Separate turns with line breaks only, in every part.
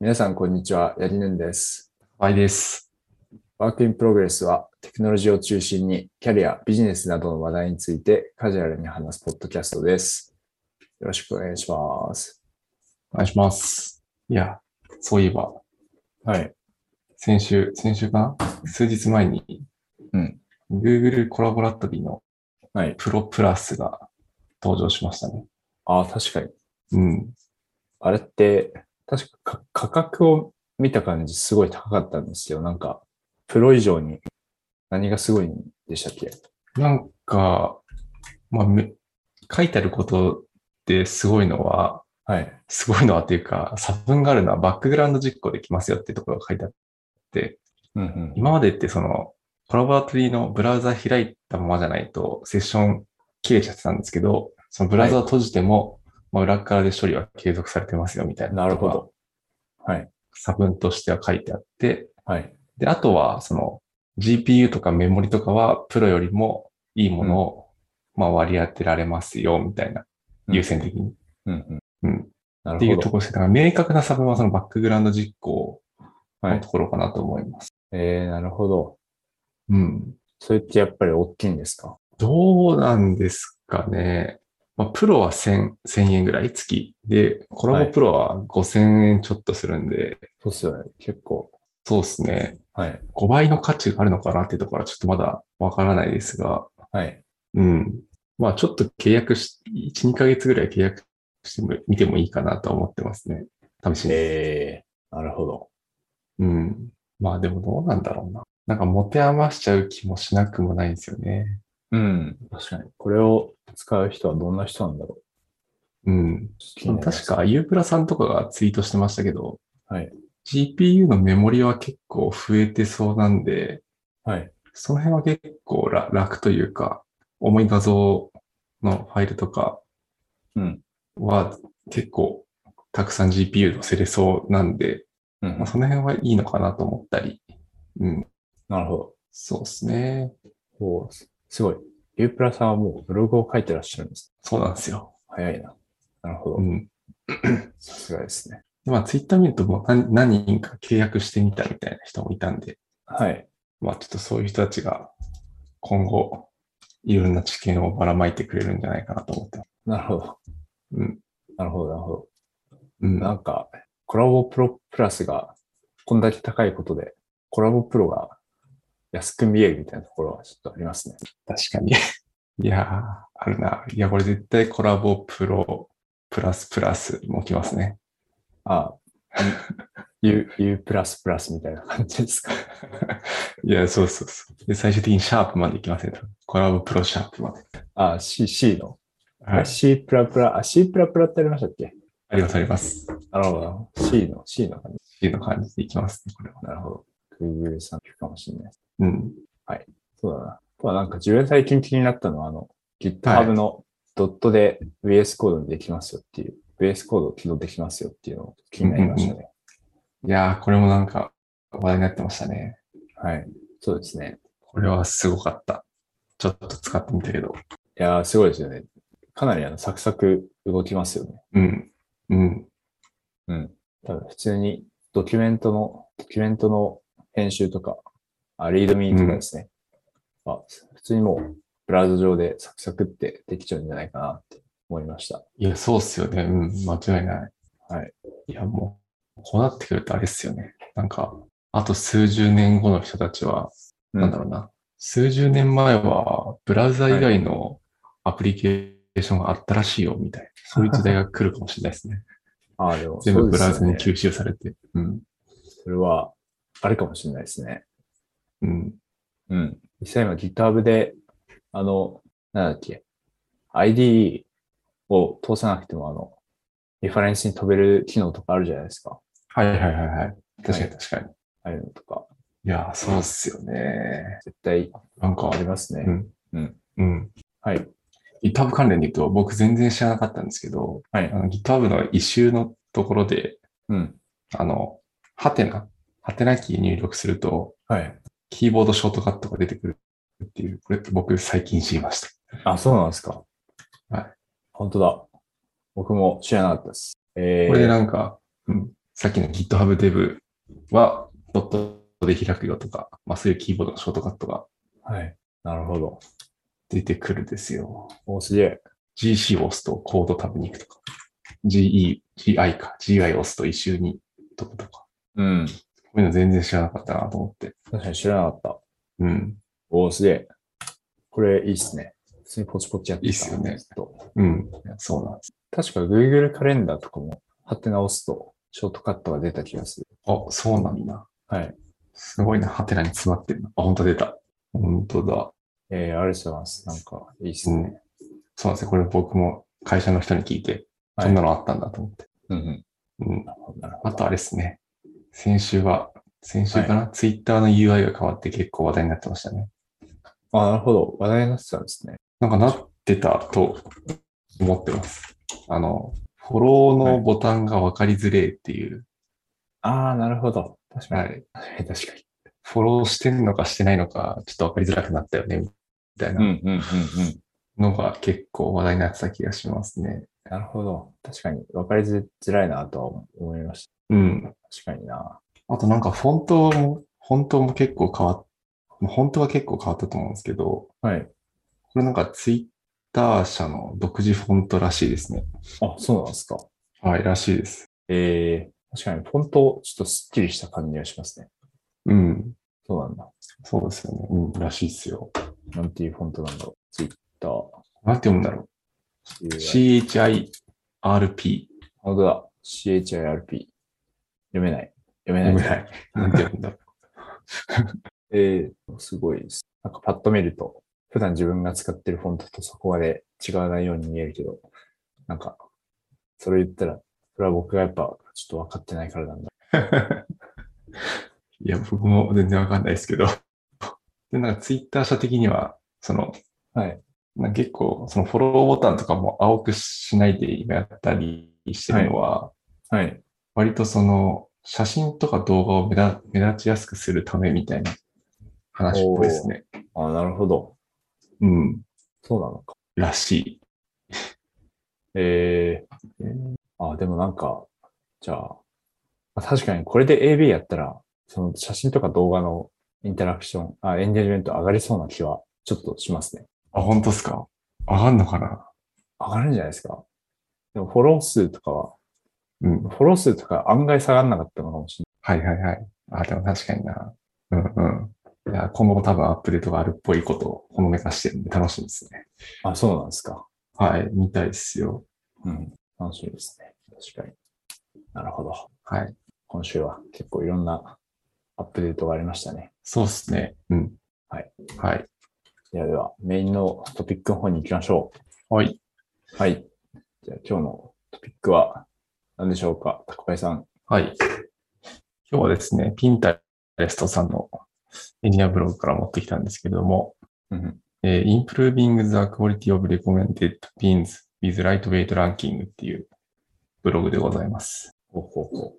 皆さん、こんにちは。やりぬんです。
はいです。
Work in Progress は、テクノロジーを中心に、キャリア、ビジネスなどの話題についてカジュアルに話すポッドキャストです。よろしくお願いします。
お願いします。いや、そういえば、
はい。
先週、先週かな？数日前に、
うん。
Google Colaboratory の
はい。
Pro Plus が登場しましたね。
ああ、確かに。
うん。
あれって、確かか価格を見た感じ、すごい高かったんですよ。なんか、プロ以上に何がすごいんでしたっけ？
なんか、まあ、め書いてあることってすごいのは、
はい。
すごいのはっていうか、差分があるのはバックグラウンド実行できますよっていうところが書いてあって、
うんうん。
今までってその、コラボラトリのブラウザ開いたままじゃないと、セッション切れちゃってたんですけど、そのブラウザを閉じても、まあ、裏側で処理は継続されてますよみたいな。
なるほ。ど。はい。
差分としては書いてあって、
はい。
で、あとは、その、GPU とかメモリとかは、プロよりもいいものを、まあ、割り当てられますよ、みたいな、
うん
優先的に。
うんうん。
うん。
な
っていう。ところです。だから明確な差分はそのバックグラウンド実行
はい
のと。ころかなと思います。
えー、なるほど。
うん。
それってやっぱり大きいんですか？
どうなんですかね。まあ、プロは1000、1000円ぐらい月。で、コラボプロは5000円ちょっとするんで、
そうっすよね。結構。
そうですね。
はい。
5倍の価値があるのかなっていうところはちょっとまだわからないですが、
はい。
うん。まあちょっと契約し、1、2ヶ月ぐらい契約しても、見てもいいかなと思ってますね。試しに。
えー、なるほど。
うん。まあでもどうなんだろうな。なんか持て余しちゃう気もしなくもないんですよね。
うん。確かに。これを使う人はどんな人なんだろ
うん。
う気になります
確か、ユープラさんとかがツイートしてましたけど、
はい。
GPU のメモリは結構増えてそうなんで、
はい。
その辺は結構ら楽というか、重い画像のファイルとか
うん。
は結構たくさん GPU 乗せれそうなんで、
うん
まあ、。その辺はいいのかなと思ったり。うん。
なるほど。
そうですね。
おすごい。ユープラさんはもうブログを書いてらっしゃるんです。
そうなんですよ。
早いな。なるほど。
うん。
さすがですね。
で まあ、ツイッター見るともう何何人か契約してみたみたいな人もいたんで、
はい。
まあちょっとそういう人たちが今後いろんな知見をばらまいてくれるんじゃないかなと思ってます。
なるほど。
うん。
なるほど、なるほど。
うん。
なんか、コラボプロプラスがこんだけ高いことで、コラボプロが安く見えるみたいなところはちょっとありますね。
確かに。いやー、あるな。いや、これ絶対コラボプロプラスプラスもきますね。
ああ、U、U プラスプラスみたいな感じですか？
いや、そうそうそう。で、最終的にシャープまでいきません、ね。コラボプロシャープまで。
ああ、C、C の？
はい。
C プラプラ、あ、C プラプラってありましたっけ？
あります、あります。
なるほど。C の、C の感じ。
C の感じでいきますね、これは。
なるほど。Google さんかもしれないです。
うん。
そうだな。あとはなんか自分最近気になったのは、あの、GitHub のドットで VS コードにできますよっていう、VS コードを起動できますよっていうのを気になりましたね。
いやー、これもなんか話題になってましたね。
はい。そうですね。
これはすごかった。ちょっと使ってみたけど。
いやー、すごいですよね。かなりあの、サクサク動きますよね。
うん。うん。
うん。多分普通にドキュメントの、ドキュメントの編集とか、あ、リードミーとかですね。まあ、普通にもう、ブラウザ上でサクサクってできちゃうんじゃないかなって思いました。
いや、そうっすよね。うん。間違いない。
はい。
いや、もう、こうなってくるとあれっすよね。なんか、あと数十年後の人たちは、
うん
なんだろうな。数十年前は、ブラウザ以外のアプリケーションがあったらしいよ、みたいな。そういう時代が来るかもしれないですね。
ああ、でも、
全部ブラウザに吸収されて。うん。
それは、あるかもしれないですね。
うん。
うん。実際今 GitHub で、あの、なんだっけ、IDE を通さなくても、あの、リファレンスに飛べる機能とかあるじゃないですか。
はいはいはいはい。確かに確かに。
ああいうのとか、
いや、そうっすよね。
絶対
なんか
あ、りますね。
うん。
うん。
うん。
はい。
GitHub 関連で言うと、僕全然知らなかったんですけど、
はい
あ。の GitHub の一周のところで、
うん。
あの、ハテナ、ハテナキー入力すると、
はい。
キーボードショートカットが出てくるっていう、これ僕最近知りました。
あ、そうなんですか。
はい。
本当だ。僕も知らなかったです。えー、
これでなんか、うん、さっきの GitHub Dev はドットで開くよとか、まあそういうキーボードのショートカットが
はい。なるほど。
出てくるんですよ。
お、すげえ。
GC を押すとコードタブに行くとか、GE、GI か、GI を押すと一周に飛ぶとか、
うん。
こういうの全然知らなかったなと思って。
確かに知らなかった。
うん。
お、すげえ。これいいっすね。普通にポチポチやってた
いいっすよね
ずっと
うん。そうなんです。
確か Google カレンダーとかも、ハテナ押すと、ショートカットが出た気がする。
あ、そうなんだ。
はい。
すごいな。ハテナに詰まってるな。あ、本当出た。本当だ。
えー、ありがとうございます。なんか、いいっすね。
そうなんですよ。これ僕も会社の人に聞いて、
はい
そんなのあったんだと思って。
うんうん。
うん。
なるほどなるほど。
あとあれですね。先週は、先週かな、ツイッターの UI が変わって結構話題になってましたね。
あ、なるほど。話題になってたんですね。
なんかなってたと思ってます。あの、フォローのボタンが分かりづれえっていう、
ああ、なるほど。確かに。
はい。
確かに。
フォローしてんのかしてないのか、ちょっと分かりづらくなったよね、みたい
うん
な。のが結構話題になってた気がしますね。
なるほど。確かに。分かりづらいなとは思いまし
うん。
た。確かにな。
あとなんかフォントも、フォントも結構変わっ、本当は結構変わったと思うんですけど、
はい。
これなんかツイッター社の独自フォントらしいですね。
あ、そうなんですか。
はい、らしいです。
えー、確かに、フォント、ちょっとスッキリした感じがしますね。
うん。
そうなんだ。
そうですよね。うん、らしいですよ。
なんていうフォントなんだろう。ツイッター。
なんて読むんだろう。CHIRP。
本当だ。CHIRP。読めない。読めない。
読めない。なんて読むんだ。
えー、すごいです。なんかパッと見ると、普段自分が使ってるフォントとそこまで違わないように見えるけど、なんか、それ言ったら、それは僕がやっぱちょっと分かってないからなんだ。
いや、僕も全然わかんないですけど。で、なんかツイッター社的には、その、
はい。
結構、そのフォローボタンとかも青くしないで今やったりしてるのは、
はい。
割とその、写真とか動画を目立目立ちやすくするためみたいな話っぽいですね。
あなるほど。
うん。
そうなのか。
らしい。
えー、あ、でもなんか、じゃあ、まあ確かにこれで AB やったら、その写真とか動画のインタラクション、あ、エンゲージメント上がりそうな気はちょっとしますね。
あ、本当ですか？上がんのかな？
上がるんじゃないですか。でもフォロー数とかは、
うん。
フォロー数とか案外下がらなかったのかもしれ
はいはいはい。あ、でも確かにな。うんうん。いや、今後も多分アップデートがあるっぽいことをほのめかしてるんで楽しみですね。
ない。あ、そうなんですか。
はい、見たいですよ。
うん。楽しみですね。確かに。なるほど。
はい。
今週は結構いろんなアップデートがありましたね。
そうですね。うん。
はい。
はい。
ではでは、メインのトピックの方に行きましょ
はい。
う。はい。じゃあ今日のトピックは何でしょうか？高井さん。
はい。今日はですね、ピンタレストさんのエンジニアブログから持ってきたんですけれども、
うん。
えー Improving the Quality of Recommended Pins with Lightweight Ranking っていうブログでございます。
ほうほうほ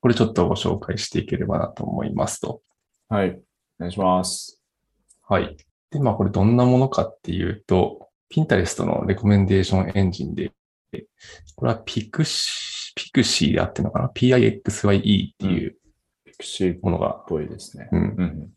これちょっとご紹介していければなと思いますと。
う。はい。お願いします。
はい。で、まあこれどんなものかっていうと、Pinterest のレコメンデーションエンジンで、これは Pixie、Pixie であってるのかな ?PIXYE っていう
ピクシーっ
ものが、
ぽいですね。
うん、
うん。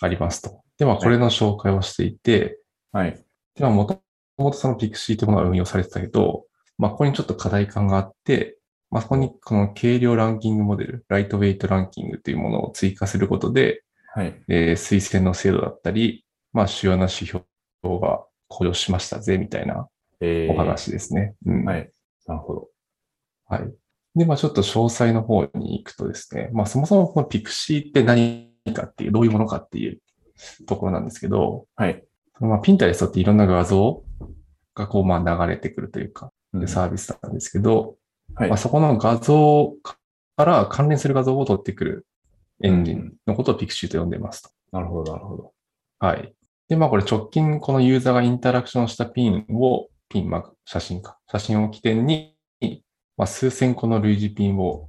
ありますと。で、まあこれの紹介をしていて、
はい。
で、まあもともとその Pixie というものが運用されてたけど、まあここにちょっと課題感があって、まあそこにこの軽量ランキングモデル、ライトウェイトランキングというものを追加することで、
はい。
えー推薦の精度だったり、まあ主要な指標が向上しましたぜ、みたいな
えー、
お話ですね。うん
はい。なるほど。
はい。で、まあちょっと詳細の方に行くとですね、まあそもそもこの Pixie って何かっていう、どういうものかっていうところなんですけど、
はい。
まあ Pinterest っていろんな画像がこうまあ流れてくるというか、
うん
サービスなんですけど、
はい
まあ、そこの画像から関連する画像を取ってくるエンジンのことを Pixie と呼んでますと。
なるほど、なるほど。
はい。で、まあこれ直近このユーザーがインタラクションしたピンを、ピン、まあ写真か。写真を起点に、まあ数千個の類似ピンを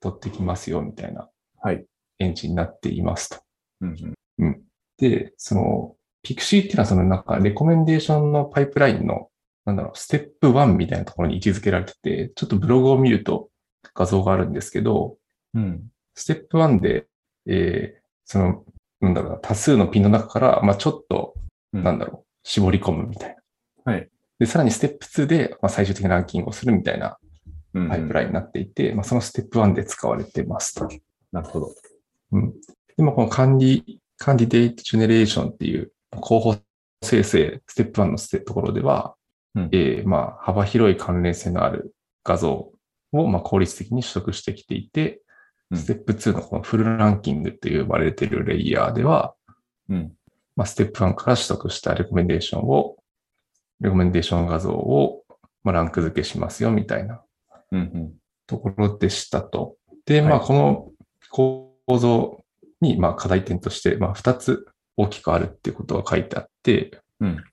取ってきますよ、みたいな
はい。
エンジンになっていますと。
うんうん。
で、その、Pixie っていうのはそのなんかレコメンデーションのパイプラインの、なんだろう、ステップ1みたいなところに位置づけられてて、ちょっとブログを見ると画像があるんですけど、
うん。
ステップ1で、えーその、なんだろうな、多数のピンの中から、まあちょっと、
うん
なんだろう、絞り込むみたいな。
はい。
で、さらにステップ2で、まあ、最終的なランキングをするみたいな
うん
パイプラインになっていて、まあそのステップ1で使われてますと。
なるほど。
うん。でもこの管理、カンディデートジェネレーションっていう候補生成、ステップ1のステところでは、
うん
えーまあ、幅広い関連性のある画像を、まあ、効率的に取得してきていて、
うん
ステップ2のこのフルランキングって呼ばれているレイヤーでは、
うん。
まあ、ステップ1から取得したレコメンデーションを、レコメンデーション画像を、まあ、ランク付けしますよ、みたいな。ところでしたと。で、まあ、
はい
この構造に、まあ、課題点として、まあ、二つ大きくあるっていうことが書いてあって、
うん。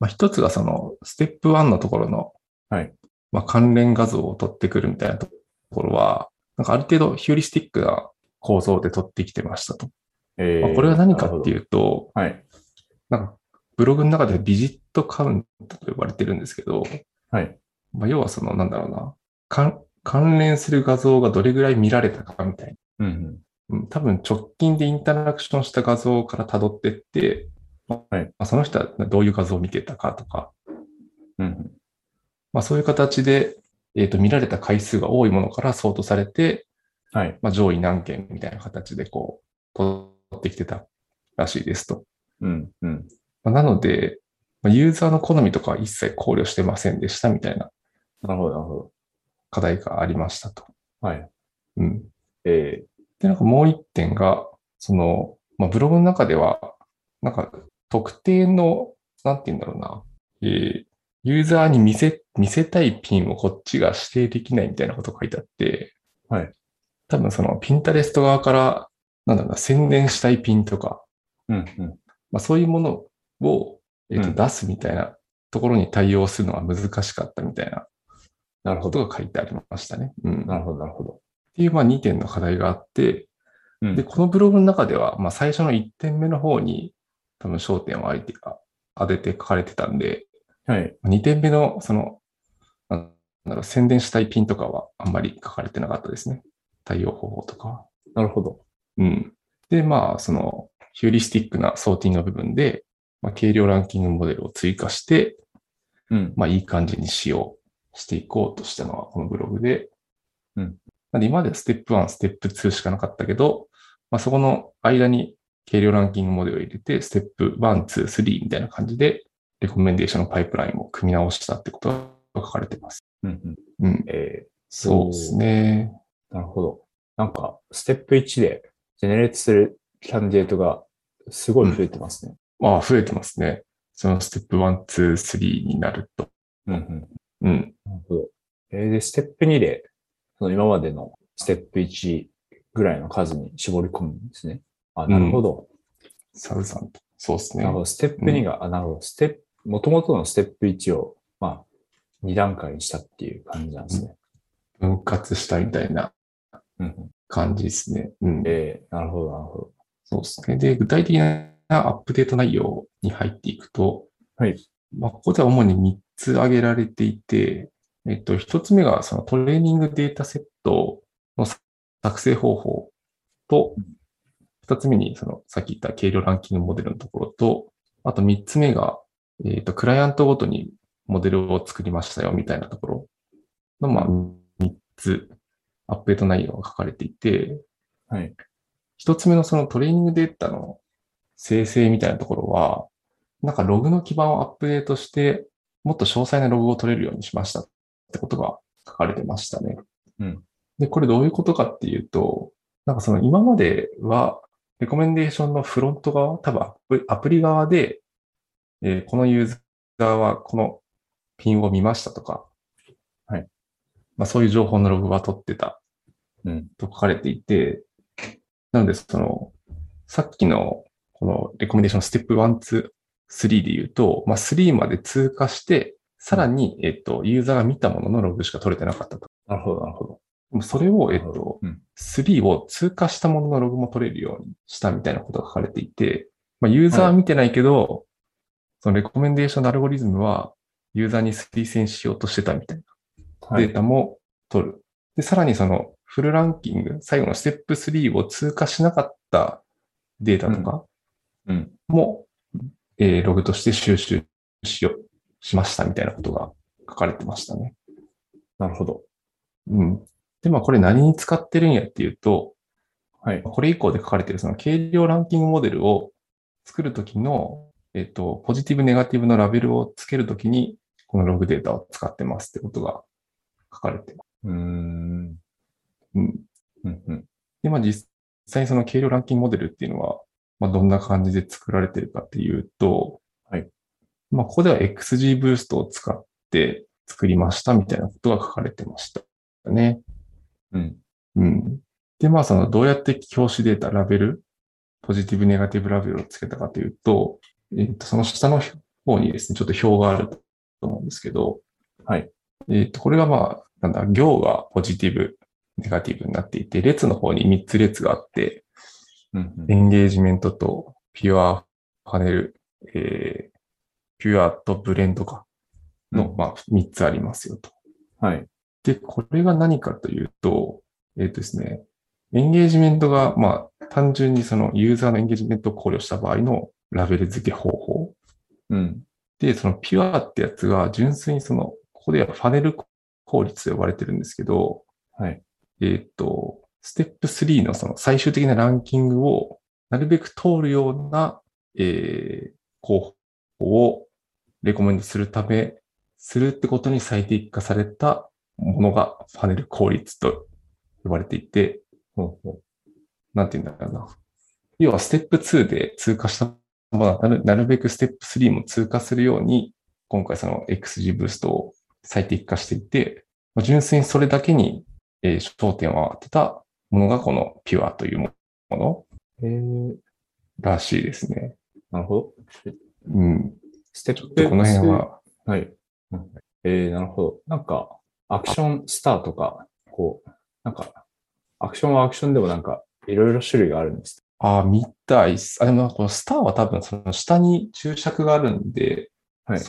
まあ、一つがその、ステップ1のところの、
はい。
まあ、関連画像を取ってくるみたいなところは、なんかある程度ヒューリスティックな構造で取ってきてましたと。
え
まあ、これは何かっていううと、
はい。
なんか、ブログの中でビジットカウントと呼ばれてるんですけど、
はい。
まあ、要はその、なんだろうな、関関連する画像がどれぐらい見られたかみたいな。
うん。
うん多分直近でインタラクションした画像から辿ってって、まあ
はい
まあその人はどういう画像を見てたかとか、
うん。
まあ、そういう形で、えっ、と、見られた回数が多いものからソートされて、
はい。
まあ、上位何件みたいな形でこう、取ってきてたらしいですと。
うん。うん。
まあなので、まあユーザーの好みとかは一切考慮してませんでしたみたいな
なるほど、なるほ
課題がありましたと。
ど。はい。
うん。
え
で、なんかもう一点が、その、まあ、ブログの中では、なんか特定の、なんて言うんだろうな、えーユーザーに見せ、見せたいピンをこっちが指定できないみたいなことが書いてあって、
はい。
多分その、ピンタレスト側から、なんだろうな、宣伝したいピンとか、
ー、うん。うん。
まあ、そういうものを、えーと
うん
出すみたいなところに対応するのが難しかったみたいな
なるほど。
ことが書いてありましたね。うん。っ
なるほど、なるほど。
ていう、まあ、2点の課題があって、
うん
で、このブログの中では、まあ、最初の1点目の方に、多分焦点を当ててあ当てて書かれてたんで、
はい。
2点目の、その、なんだろう、宣伝したいピンとかはあんまり書かれてなかったですね。対応方法とかは。
なるほど。
うん。で、まあ、その、ヒューリスティックなソーティングの部分で、まあ、軽量ランキングモデルを追加して、
うん。
まあ、いい感じに使用していこうとしたのはこのブログで、
うん。
なんで今まではステップ1、ステップ2しかなかったけど、まあ、そこの間に軽量ランキングモデルを入れて、ステップ1、2、3みたいな感じで、レコメンデーションのパイプラインを組み直したってことが書かれてます。
うん。うん。
うん。
えー、
そうですね。
なるほど。なんか、ステップ1でジェネレートするキャンディエートがすごい増えてますね。
まあ、増えてますね。そのステップ1、2、3になると。
うん。うん。
うん。
なるほど。えーで、ステップ2で、その今までのステップ1ぐらいの数に絞り込むんですね。あ、なるほど。
サウザンと。そうですね
なるほ。ど。ステップ2が、あ、なるほど。ステップ、もともとのステップ1を、まあ、2段階にしたっていう感じなんですね。
分割したみたいな感じですね。うん。
えー、なるほど、なるほど。
そうですね。で、具体的なアップデート内容に入っていくと、
はい。
まあ、ここでは主に3つ挙げられていて、えっと、1つ目がそのトレーニングデータセットの作成方法と、2つ目にそのさっき言った軽量ランキングモデルのところと、あと3つ目が、えっと、クライアントごとにモデルを作りましたよみたいなところの、まあ、3つアップデート内容が書かれていて、
はい。
一つ目のそのトレーニングデータの生成みたいなところは、なんかログの基盤をアップデートして、もっと詳細なログを取れるようにしましたってことが書かれてましたね。
うん。
で、これどういうことかっていうと、なんかその今までは、レコメンデーションのフロント側、多分アプリ側で、えーこのユーザーはこのピンを見ましたとか、
はい。
まあそういう情報のログは取ってた
うん。
と書かれていて、なので、その、さっきの、このレコメンデーションステップ1、2、3で言うと、まあ、3まで通過して、さらに、えっと、ユーザーが見たもののログしか取れてなかったと。
なるほど、なるほど。
でもそれを、えっと、
うん。
3を通過したもののログも取れるようにしたみたいなことが書かれていて、まあ、ユーザーは見てないけど、そのレコメンデーションのアルゴリズムは、ユーザーに推薦しようとしてたみたいな
はい。
データも取る。で、さらにそのフルランキング、最後のステップ3を通過しなかったデータとか
うん。
も、えーログとして収集しよう、しましたみたいなことが書かれてましたね。
なるほど。
うん。で、まあこれ何に使ってるんやっていうと、
はい。
これ以降で書かれているその軽量ランキングモデルを作るときの、えっと、ポジティブ、ネガティブのラベルをつけるときに、このログデータを使ってますってことが書かれてます。
うーん。
うん。
うん。うん。
で、まあ実際にその軽量ランキングモデルっていうのは、まあどんな感じで作られてるかっていうと、
はい。
まあここでは XG ブーストを使って作りましたみたいなことが書かれてましたね。
うん。
うん。で、まあ、その、どうやって表紙データ、ラベル、ポジティブ、ネガティブラベルをつけたかというと、えっ、と、その下の方にですね、ちょっと表があると思うんですけど、
はい。
えっ、と、これがまあ、なんだ、行がポジティブ、ネガティブになっていて、列の方に3つ列があって、
うん。
エンゲージメントと、ピュア、パネル、えー、ピュアとブレンドか、の、
うん
まあ、3つありますよと。
はい。
で、これが何かというと、えっ、とですね、エンゲージメントが、まあ、単純にそのユーザーのエンゲージメントを考慮した場合のラベル付け方法。
うん。
で、そのピュアってやつが純粋にその、ここではファネル効率と呼ばれてるんですけど、
はい。
えっ、と、ステップ3のその最終的なランキングをなるべく通るような、えー、候補をレコメンドするため、するってことに最適化されたものがファネル効率と呼ばれていて、
ほうほ
なんて言うんだろうな。要はステップ2で通過したものはなるなるべくステップ3も通過するように、今回その XG ブーストを最適化していて、まあ純粋にそれだけに、えー焦点を当てたものがこのピュアというもの。らしいですね。
なるほど。
うん。
ステッ
ちょっとこの辺は、
はい。うんえー、なるほど。なんか、アクションスターとか、こう、なんか、アクションはアクションでもなんか、いろいろ種類があるんです。
あ、見たいっす。あ、でもこのスターは多分その下に注釈があるんで、
はい。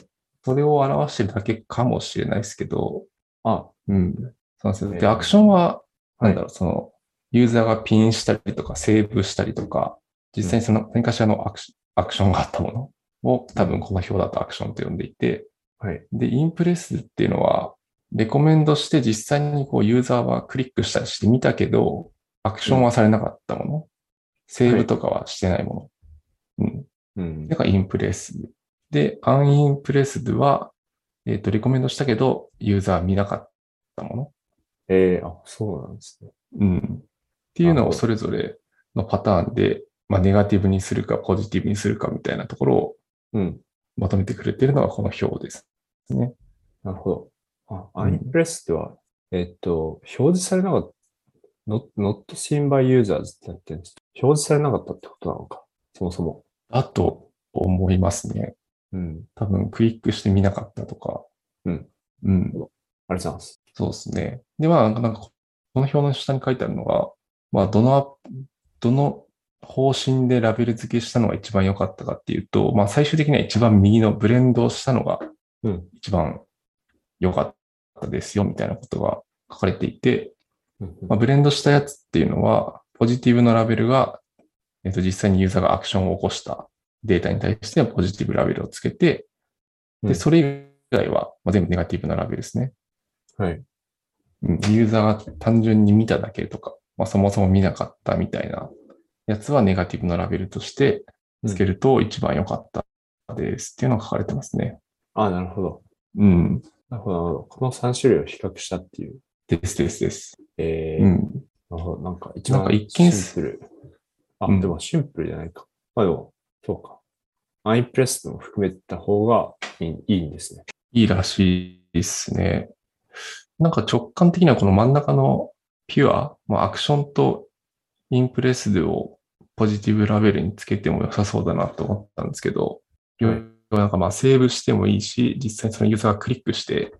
それを表してるだけかもしれないですけど、
あ、
うん。そうなんですよ。で、
えー
アクションは、
はい
なんだろう、その、ユーザーがピンしたりとか、セーブしたりとか、実際にその何かしらのアクシアクションがあったものを、多分この表だとアクションと呼んでいて、
はい。
で、インプレスっていうのは、レコメンドして実際にこうユーザーはクリックしたりして見たけど、アクションはされなかったもの、セーブとかはしてないもの。うん。
うん
だ。からインプレス。で、アンインプレスドは、えっ、と、レコメンドしたけど、ユーザー見なかったもの。
えー、あ、そうなんですね。
うん。っていうのをそれぞれのパターンで、まあ、ネガティブにするか、ポジティブにするかみたいなところを
うん。
まとめてくれているのがこの表です。ね。
なるほど。あ、
うん
アインプレスでは、えっと、表示されなかった、not, not seen by users ってなってるんです。表示されなかったってことなのか。そもそも。
だと思いますね。
うん。
多分、クリックして見なかったとか。
うん。
うん。
ありがとうございます。
そうですね。で、まあ、なんか、この表の下に書いてあるのが、まあ、どのどの方針でラベル付けしたのが一番良かったかっていうと、まあ、最終的には一番右のブレンドをしたのが
うん。
一番良かったですよ、みたいなことが書かれていて、
うん
まあ、ブレンドしたやつっていうのは、ポジティブのラベルが、えっと、実際にユーザーがアクションを起こしたデータに対してはポジティブラベルをつけて、で、
うん
それ以外は、まあ、全部ネガティブなラベルですね。
はい。
うんユーザーが単純に見ただけとか、まあ、そもそも見なかったみたいなやつはネガティブなラベルとしてつけると一番良かったですっていうのが書かれてますね。
あ、なるほど。
うん。
なるほど、なるほど。この3種類を比較したっていう。
ですですです。
えー、
うん。
なるほど。なんか一番シンプル。あ、
うん
でもシンプルじゃないか。まあでも、そうか。アイプレスも含めた方がいいんですね。
いいらしいですね。なんか直感的にはこの真ん中のピュア、まあ、アクションとインプレスドをポジティブラベルにつけても良さそうだなと思ったんですけど、
はい
なんかまあセーブしてもいいし、実際にそのユーザーがクリックして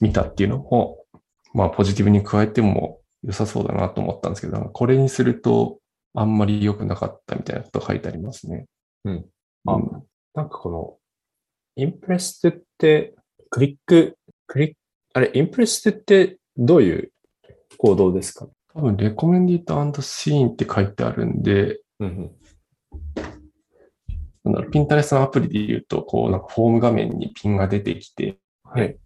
見たっていうのも、まあポジティブに加えても良さそうだなと思ったんですけど、これにするとあんまり良くなかったみたいなことが書いてありますね。
うん。あ
うん
なんかこの、インプレステって、クリック、クリック、あれ、インプレステってどういう行動ですか？
多分、レコメンディットシーンって書いてあるんで、
うんうん。
なんだろう、ピンタレストのアプリで言うと、こう、なんかフォーム画面にピンが出てきて、
はい。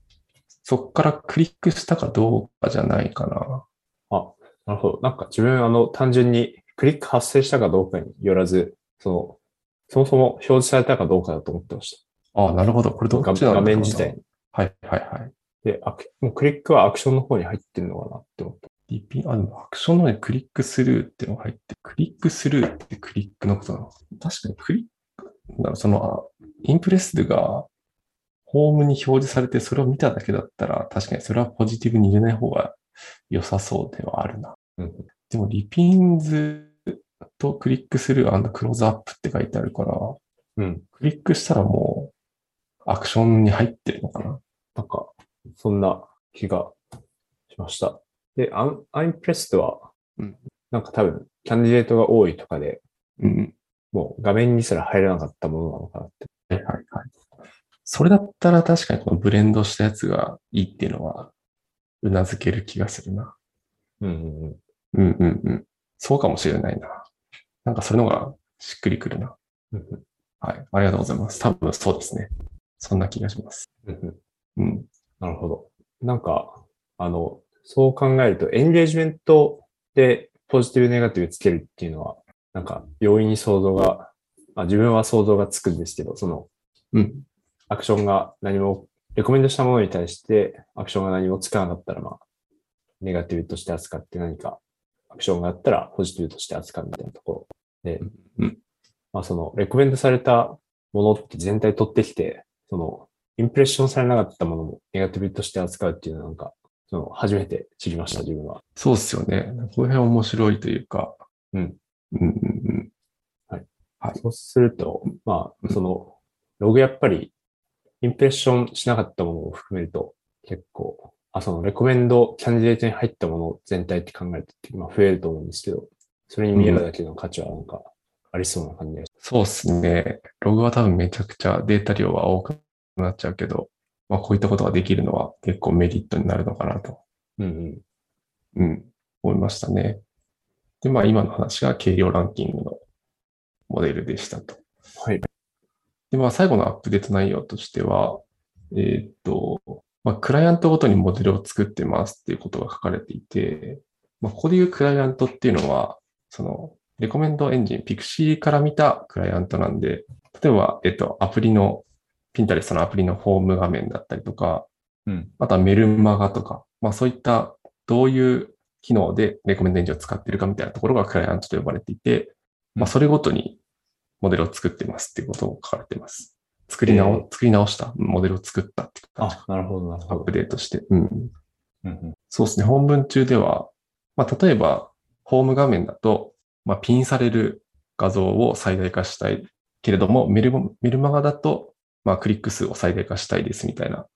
そこからクリックしたかどうかじゃないかな。
なるほど。なんか自分、あの、単純にクリック発生したかどうかによらず、その、そもそも表示されたかどうかだと思ってまし
ああ、なるほど。これ
た。
どっちなんだろうな
画面自体に。
はいはいはい。
で、アクもうクリックはアクションの方に入ってるのかなって思った。
リピン、あ、でもアクションの方にクリックスルーっていうのが入って、クリックスルーってクリックのことなの？確かにクリック、だその、あインプレスドがホームに表示されてそれを見ただけだったら、確かにそれはポジティブに入れない方が良さそうではあるな。
うん
でも、リピンズとクリックスルークローズアップって書いてあるから、
うん。
クリックしたらもうアクションに入ってるのかな。
なんか、そんな気がしました。で、アンアインプレストは、
うん
なんか多分、キャンディデートが多いとかで、
うん。
もう画面にすら入らなかったものなのかなって。
はいはいはい。それだったら確かにこのブレンドしたやつがいいっていうのは、うなずける気がするな。
うんうんうん。
うんうんうん。そうかもしれないな。なんかそれの方がしっくりくるな。
うんうん
はい。ありがとうございます。多分そうですね。そんな気がします。
うんうん
うん。
なるほど。なんか、あの、そう考えると、エンゲージメントでポジティブネガティブつけるっていうのは、なんか、容易に想像が、まあ自分は想像がつくんですけど、その、
うん。
アクションが何も、レコメンドしたものに対して、アクションが何もつかなかったら、まあ、ネガティブとして扱って何か、アクションがあったら、ポジティブとして扱うみたいなところで、
うん
まあ、その、レコメンドされたものって全体取ってきて、その、インプレッションされなかったものもネガティブとして扱うっていうのはなんか、その、初めて知りました、自分は。
そうですよね。この辺面白いというか。
うん。
うんうんうん。
そうすると、まあ、その、ログやっぱり、インプレッションしなかったものを含めると、結構、あ、その、レコメンド、キャンディデートに入ったもの全体って考えると、まあ、増えると思うんですけど、それに見えるだけの価値はなんか、ありそうな感じがし
そうですね。ログは多分めちゃくちゃデータ量は多くなっちゃうけど、まあこういったことができるのは結構メリットになるのかなと、
うんうん。
うん、思いましたね。で、まあ今の話が軽量ランキングのモデルでしたと。
はい。
で、まあ最後のアップデート内容としては、えーっと、まあクライアントごとにモデルを作ってますっていうことが書かれていて、まあここでいうクライアントっていうのは、その、レコメンドエンジン、Pixie から見たクライアントなんで、例えば、えっと、アプリの、Pinterest のアプリのホーム画面だったりとか、
うん。
あとはメルマガとか、まあそういったどういう機能でレコメンドエンジンを使っているかみたいなところがクライアントと呼ばれていて、まあそれごとにモデルを作ってますっていうことを書かれてます。作り直、
えー
作り直したモデルを作ったっていう感じ。
あ、なるほど、なるほど
アップ。デートして。うん。
うんうん。
そうですね。本文中では、まあ例えば、ホーム画面だと、まあピンされる画像を最大化したいけれども、メルマメルマガだと、まあクリック数を最大化したいですみたいな、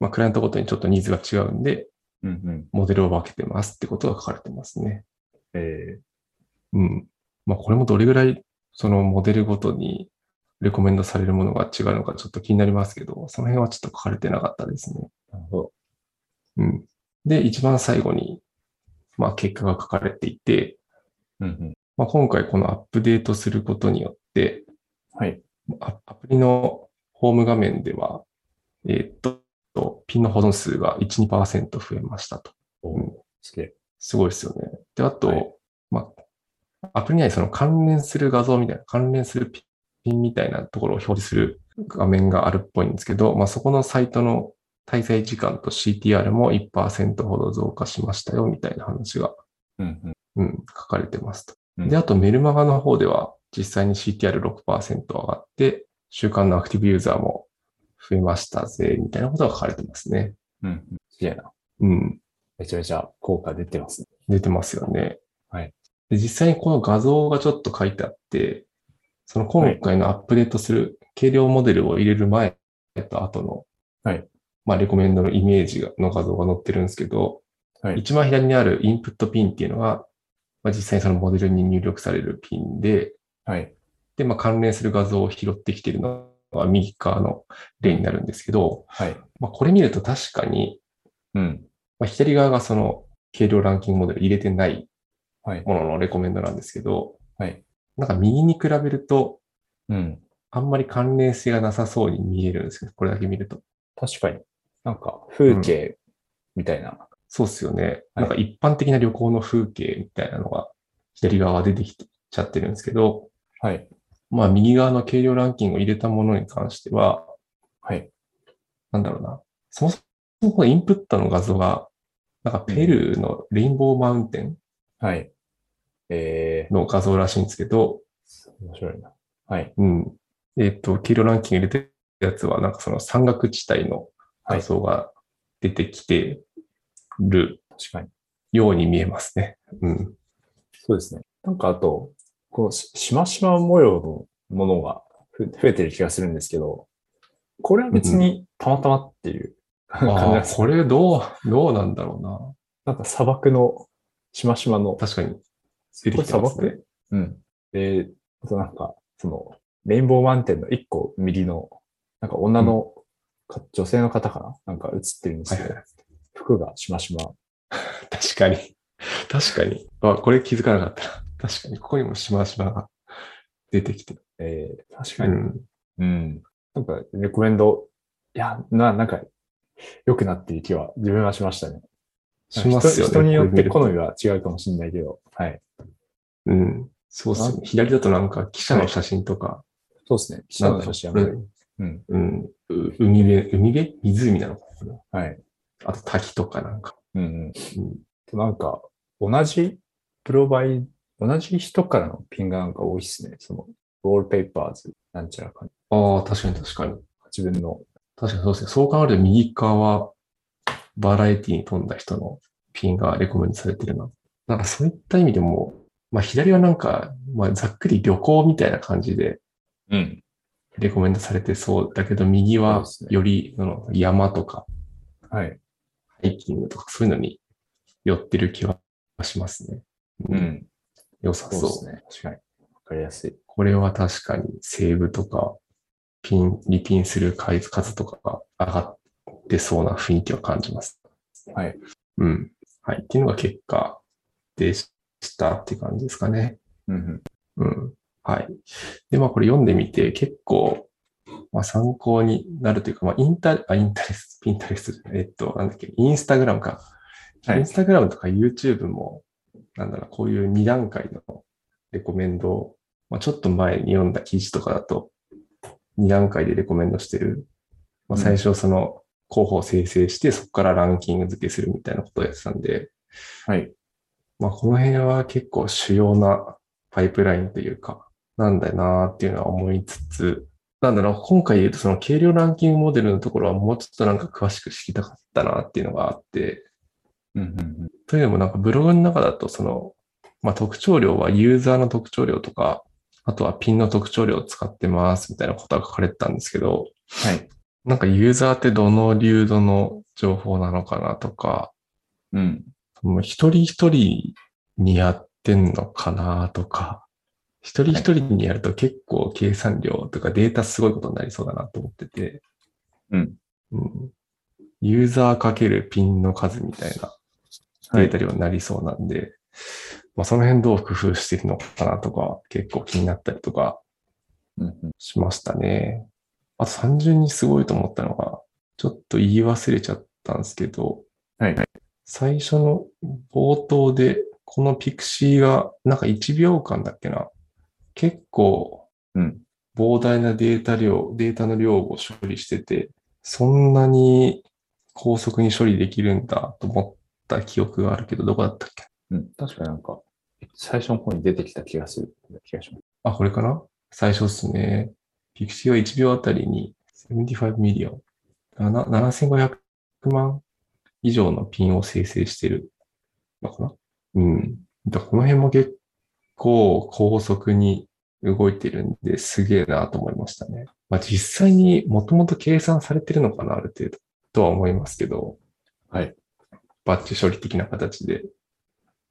まあクライアントごとにちょっとニーズが違うんで、
うんうん。
モデルを分けてますってことが書かれてますね。
え
うん。まあこれもどれぐらいそのモデルごとにレコメンドされるものが違うのかちょっと気になりますけど、その辺はちょっと書かれてなかったですね。
ー、なるほど。
うん。で、一番最後に、まあ結果が書かれていて、
うんうん。
まあ、今回このアップデートすることによって、
はい。
アアプリのホーム画面では、えーっと、ピンの保存数が1、2%増えましたと。
お
うん
す
ごいですよね。で、あと、アプリ内にその関連する画像みたいな、関連するピンみたいなところを表示する画面があるっぽいんですけど、まあ、そこのサイトの滞在時間と CTR も1%ほど増加しましたよ、みたいな話が、
うんうん。
うん、書かれてますと。
うん
で、あとメルマガの方では実際に CTR6% 上がって、週間のアクティブユーザーも増えましたぜ、みたいなことが書かれてますね。
うんうん。すげえな。
うん。
めちゃめちゃ効果出てますね。
出てますよね。
はい。
で、実際にこの画像がちょっと書いてあって、その今回のアップデートする軽量モデルを入れる前と後の、
はい。
まあ、レコメンドのイメージがの画像が載ってるんですけど、
はい。
一番左にあるインプットピンっていうのが、まあ、実際にそのモデルに入力されるピンで、
はい。
で、まあ、関連する画像を拾ってきているのが右側の例になるんですけど、
はい。
まあ、これ見ると確かに、
うん。
まあ、左側がその軽量ランキングモデル入れてない。もののレコメンドなんですけど、
はい。
なんか右に比べると、
うん。
あんまり関連性がなさそうに見えるんですけど、これだけ見ると。
確かに。なんか、風景みたいな。
そうっすよね。
はい
なんか一般的な旅行の風景みたいなのが左側出てきちゃってるんですけど、
はい。
まあ右側の軽量ランキングを入れたものに関しては、
はい。
なんだろうな。そもそもこのインプットの画像が、なんかペルーのレインボーマウンテン
はい。え
の画像らしいんですけど、
ー、面白いな。はい。
うん。えっ、と、軽量ランキング入れてるやつは、なんかその山岳地帯の画像が出てきてる
確かに。
ように見えますね。うん。
そうですね。なんかあと、このししましま模様のものがふ増えてる気がするんですけど、これは別にたまたまっていう感じです
これどう、どうなんだろうな。
なんか砂漠のしましまの、
確かに。出て
これ砂
きてますね。
漠？うん。で、あとなんか、その、レインボーマウンテンの一個右の、なんか女のか、女性の方かな？なんか映ってるんですけど、
はいはい
服がしましま。
確かに。確かに。あ、これ気づかなかったな。確かに。ここにもしましまが出てきてる。
えー、確かに。
うん。
うん。なんか、レコメンド、いや、な、なんか、良くなっている気は自分はしましたね。
しますよね。
人人によって好みは違うかもしれないけど、はい。
とうん。そうっすね。左だとなんか記者の写真とか、
そうですね。記者の写真
う
うん。
うん。う海辺、海辺？湖なのかな
はい。
あと滝とかなんか。
うんうん。
うん。
なんか、同じプロバイ、同じ人からのピンがなんか多いですね。その、ウォールペーパーズ、なんちゃらかに。
ああ、確かに確かに。
自分の、
確かにそうですね。そう考えると右側はバラエティに富んだ人のピンがレコメンドされてるな。なんかそういった意味でも、まあ左はなんか、まあざっくり旅行みたいな感じで
うん。
レコメンドされてそうだけど、右はよりその山とか
はい。
ハイキングとかそういうのに寄ってる気はしますね。
う。ん。
良さそう。
そうですね。確かに。わかりやすい。
これは確かにセーブとか、ピン、リピンする回数とかが上がってそうな雰囲気を感じます。
はい。
うん。はい。っていうのが結果でしたっていう感じですかね。
うんうん。
うん。はい。で、まあこれ読んでみて結構、まあ参考になるというか、まあインタ、あ、インタレス、ピンタレス、えっと、なんだっけ、インスタグラムか。
はい
インスタグラムとか YouTube も、なんだろう、こういう2段階のレコメンドを、まあちょっと前に読んだ記事とかだと、2段階でレコメンドしてる。まあ
うん
最初その候補を生成して、そこからランキング付けするみたいなことをやってたんで、
はい。
まあ、この辺は結構主要なパイプラインというか、なんだよなーっていうのは思いつつ、なんだろう、今回言うとその軽量ランキングモデルのところはもうちょっとなんか詳しく知りたかったなっていうのがあって、
うんうん
というのもなんかブログの中だとその、まあ、特徴量はユーザーの特徴量とか、あとはピンの特徴量を使ってますみたいなことが書かれてたんですけど、
はい。
なんかユーザーってどの流度の情報なのかなとか、
うん。
その一人一人にやってんのかなとか、一人一人にやると結構計算量とかデータすごいことになりそうだなと思ってて、
うん。
うん、ユーザーかけるピンの数みたいな
はい
データ量になりそうなんで、まあその辺どう工夫してるのかなとか結構気になったりとか。しましたね。あと単純にすごいと思ったのが、ちょっと言い忘れちゃったんですけど、
はい。
最初の冒頭で、このピクシーが、なんか1秒間だっけな。結構、
うん。
膨大なデータ量、データの量を処理してて、そんなに高速に処理できるんだと思った記憶があるけど、どこだったっけ？
うん。確かになんか、最初の方に出てきた気がする気がします。
あ、これかな？最初っすね。 Pixie は1秒あたりに75 million。な7500万以上のピンを生成してるのかなうん。だこの辺も結構高速に動いてるんですげえなと思いましたね。まあ実際にもともと計算されてるのかなある程度とは思いますけど。
はい。
バッチ処理的な形で。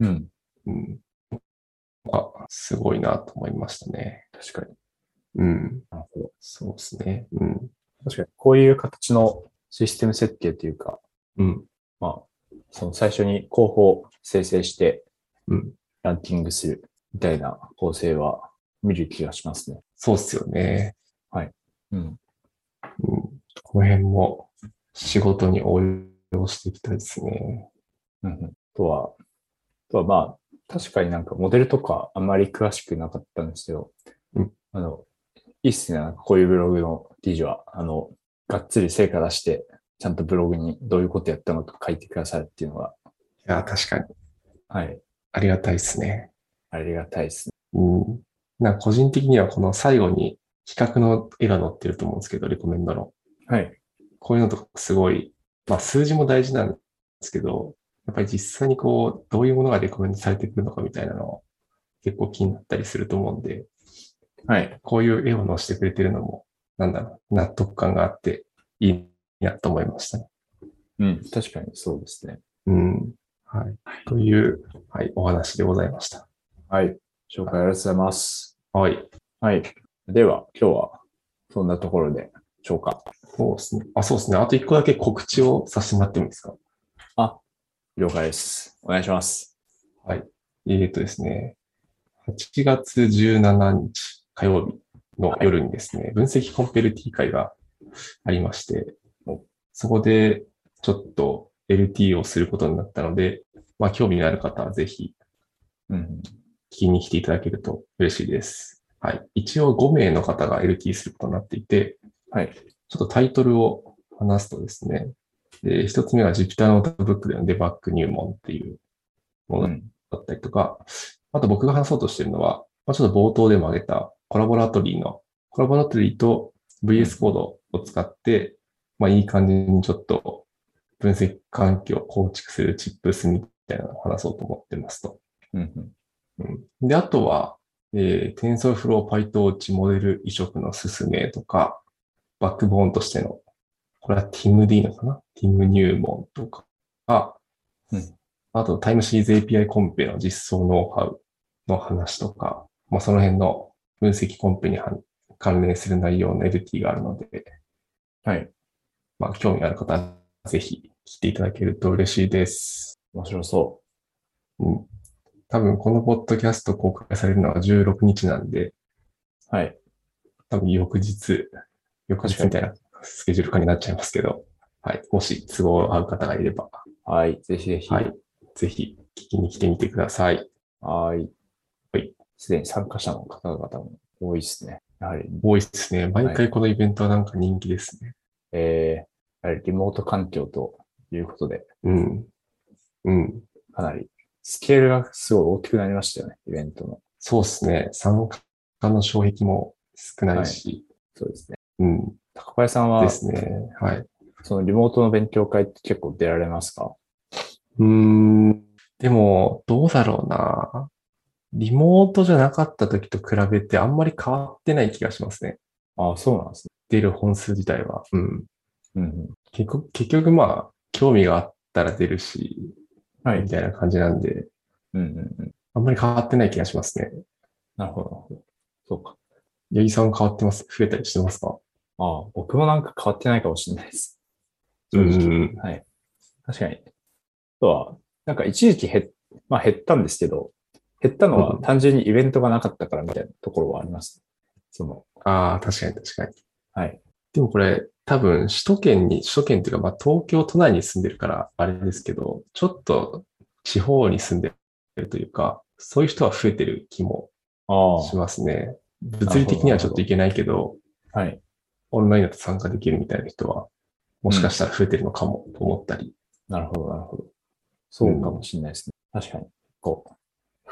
うん。
うん。あ、すごいなと思いましたね。
確かに。
うん。
なるほど。
そうですね。うん。
確かに、こういう形のシステム設計というか、
うん。
まあ、その最初に候補を生成して、
うん。
ランキングするみたいな構成は見る気がしますね。
そうっすよね。
うん。
うん、この辺も仕事に応用していきたいですね。
うんとは、あとはまあ、確かになんかモデルとかあんまり詳しくなかったんですけど、
うん
あの、いいっすね。こういうブログの記事は、あの、がっつり成果出して、ちゃんとブログにどういうことやったのか書いてくださるっていうのが、
いや、確かに
はい、
ありがたいですね。
ありがたいですね。
うん。なんか個人的にはこの最後に比較の絵が載ってると思うんですけど、レコメンドの。
はい。
こういうのとかすごい、まあ数字も大事なんですけど、やっぱり実際にこう、どういうものがレコメンドされてくるのかみたいなの結構気になったりすると思うんで、
はい。
こういう絵を載せてくれてるのも、なんだろう、納得感があっていいなと思いましたね。
うん。確かにそうですね。
うん。はい。という、はい、お話でございました。
はい。紹介ありがとうございます。
はい。
はい。では、今日はそんなところでしょうか。
そうですね。あ、そうですね。あと一個だけ告知をさせてもらってもいいですか？
了解です。お願いします。
はい。えーとですね、8月17日火曜日の夜にですね、分析コンペルティ会がありまして
お、
そこでちょっと LT をすることになったので、まあ興味のある方はぜひ
うん。
聞きに来ていただけると嬉しいです。はい。一応5名の方が LT することになっていて、
はい。
ちょっとタイトルを話すとですね、で一つ目が Jupyter ノートブックでのデバッグ入門っていうもの
うん。
だったりとか、あと僕が話そうとしているのは、まあ、ちょっと冒頭でも挙げた Colaboratory の、コラボラトリーと VS コードを使って、まあいい感じにちょっと分析環境を構築するチップスみたいなのを話そうと思ってますと。
うん。
うん、で、あとは、えー、TensorFlow PyTorch モデル移植の進めとか、バックボーンとしての、これは TIM でいいのかな ?TIM 入門とか、
うん
あとタイムシリーズ API コンペの実装ノウハウの話とか、まあ、その辺の分析コンペには関連する内容の LT があるので、
はい。
まあ、興味ある方はぜひ来ていただけると嬉しいです。
面白そ
うん。多分このポッドキャスト公開されるのは16日なんで、
う。はい。
多分翌日、翌日みたいなスケジュール化になっちゃいますけど、はい。もし都合合う方がいれば、
はい。ぜひぜひ。
はい。ぜひ聞きに来てみてください。
はい。
はい。
すでに参加者の方々も多いですね。やはり、
多いですね。毎回このイベントはなんか人気ですね。
えー、やはりリモート環境ということで、
うん。うん。
かなりスケールがすごい大きくなりましたよね、イベントの。
そうですね。参加の障壁も少ないし、
そうですね。
うん。
高林さんは
で、すね。はい。
そのリモートの勉強会って結構出られますか？
うーん。でも、どうだろうな。リモートじゃなかった時と比べてあんまり変わってない気がしますね。
ああ、そうなんです
出る本数自体は。うん。
ね。うん
結局、結局まあ、興味があったら出るし、
うん。はい
み。たいな感じなんで、
うんうんうん。
あんまり変わってない気がしますね。
なるほどなるほど。そうか。
八木さん変わってます？増えたりしてますか？
ああ、僕もなんか変わってないかもしれないです。
うん。
はい。確かに。あとは、なんか一時期減っ、まあ減ったんですけど、減ったのは
うん
単純にイベントがなかったからみたいなところはあります。その、
ああ、確かに確かに。
はい。
でもこれ、多分、首都圏に、首都圏っていうか、まあ、東京都内に住んでるから、あれですけど、ちょっと地方に住んでるというか、そういう人は増えてる気も
あ
しますね。物理的にはちょっといけないけど、
あ、はい。
オンラインだと参加できるみたいな人は、もしかしたら増えてるのかもと思ったり。
なるほど、なるほど。そうかもしれないですね。確かに。こう、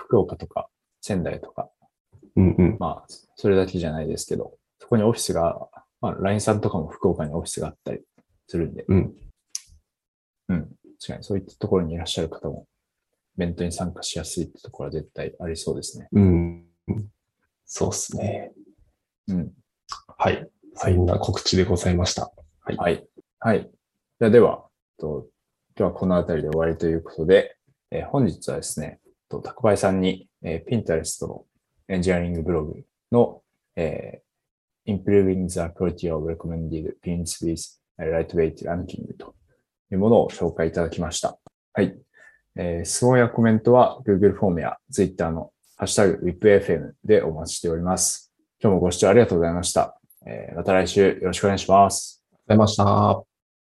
福岡とか仙台とか、
うんうん。
まあ、それだけじゃないですけど、そこにオフィスが、まあ、LINE さんとかも福岡にオフィスがあったりするんで、
うん。
うん。確かにそういったところにいらっしゃる方も、イベントに参加しやすいってところは絶対ありそうですね。
うん。そうっすね。
うん。
はい。そんな告知でございました。はい。
はい。はい。じゃあでは、と今日はこの辺りで終わりということで、えー本日はですね、と高林さんに、えー、Pinterest のエンジニアリングブログの、えー Improving the Quality of Recommended Pins with Lightweight Ranking というものを紹介いただきました。はい。えー質問やコメントは Google フォームや Twitter のハッシュタグ WIPFM でお待ちしております。今日もご視聴ありがとうございました。えーまた来週よろしくお願いします。
ありがとうございました。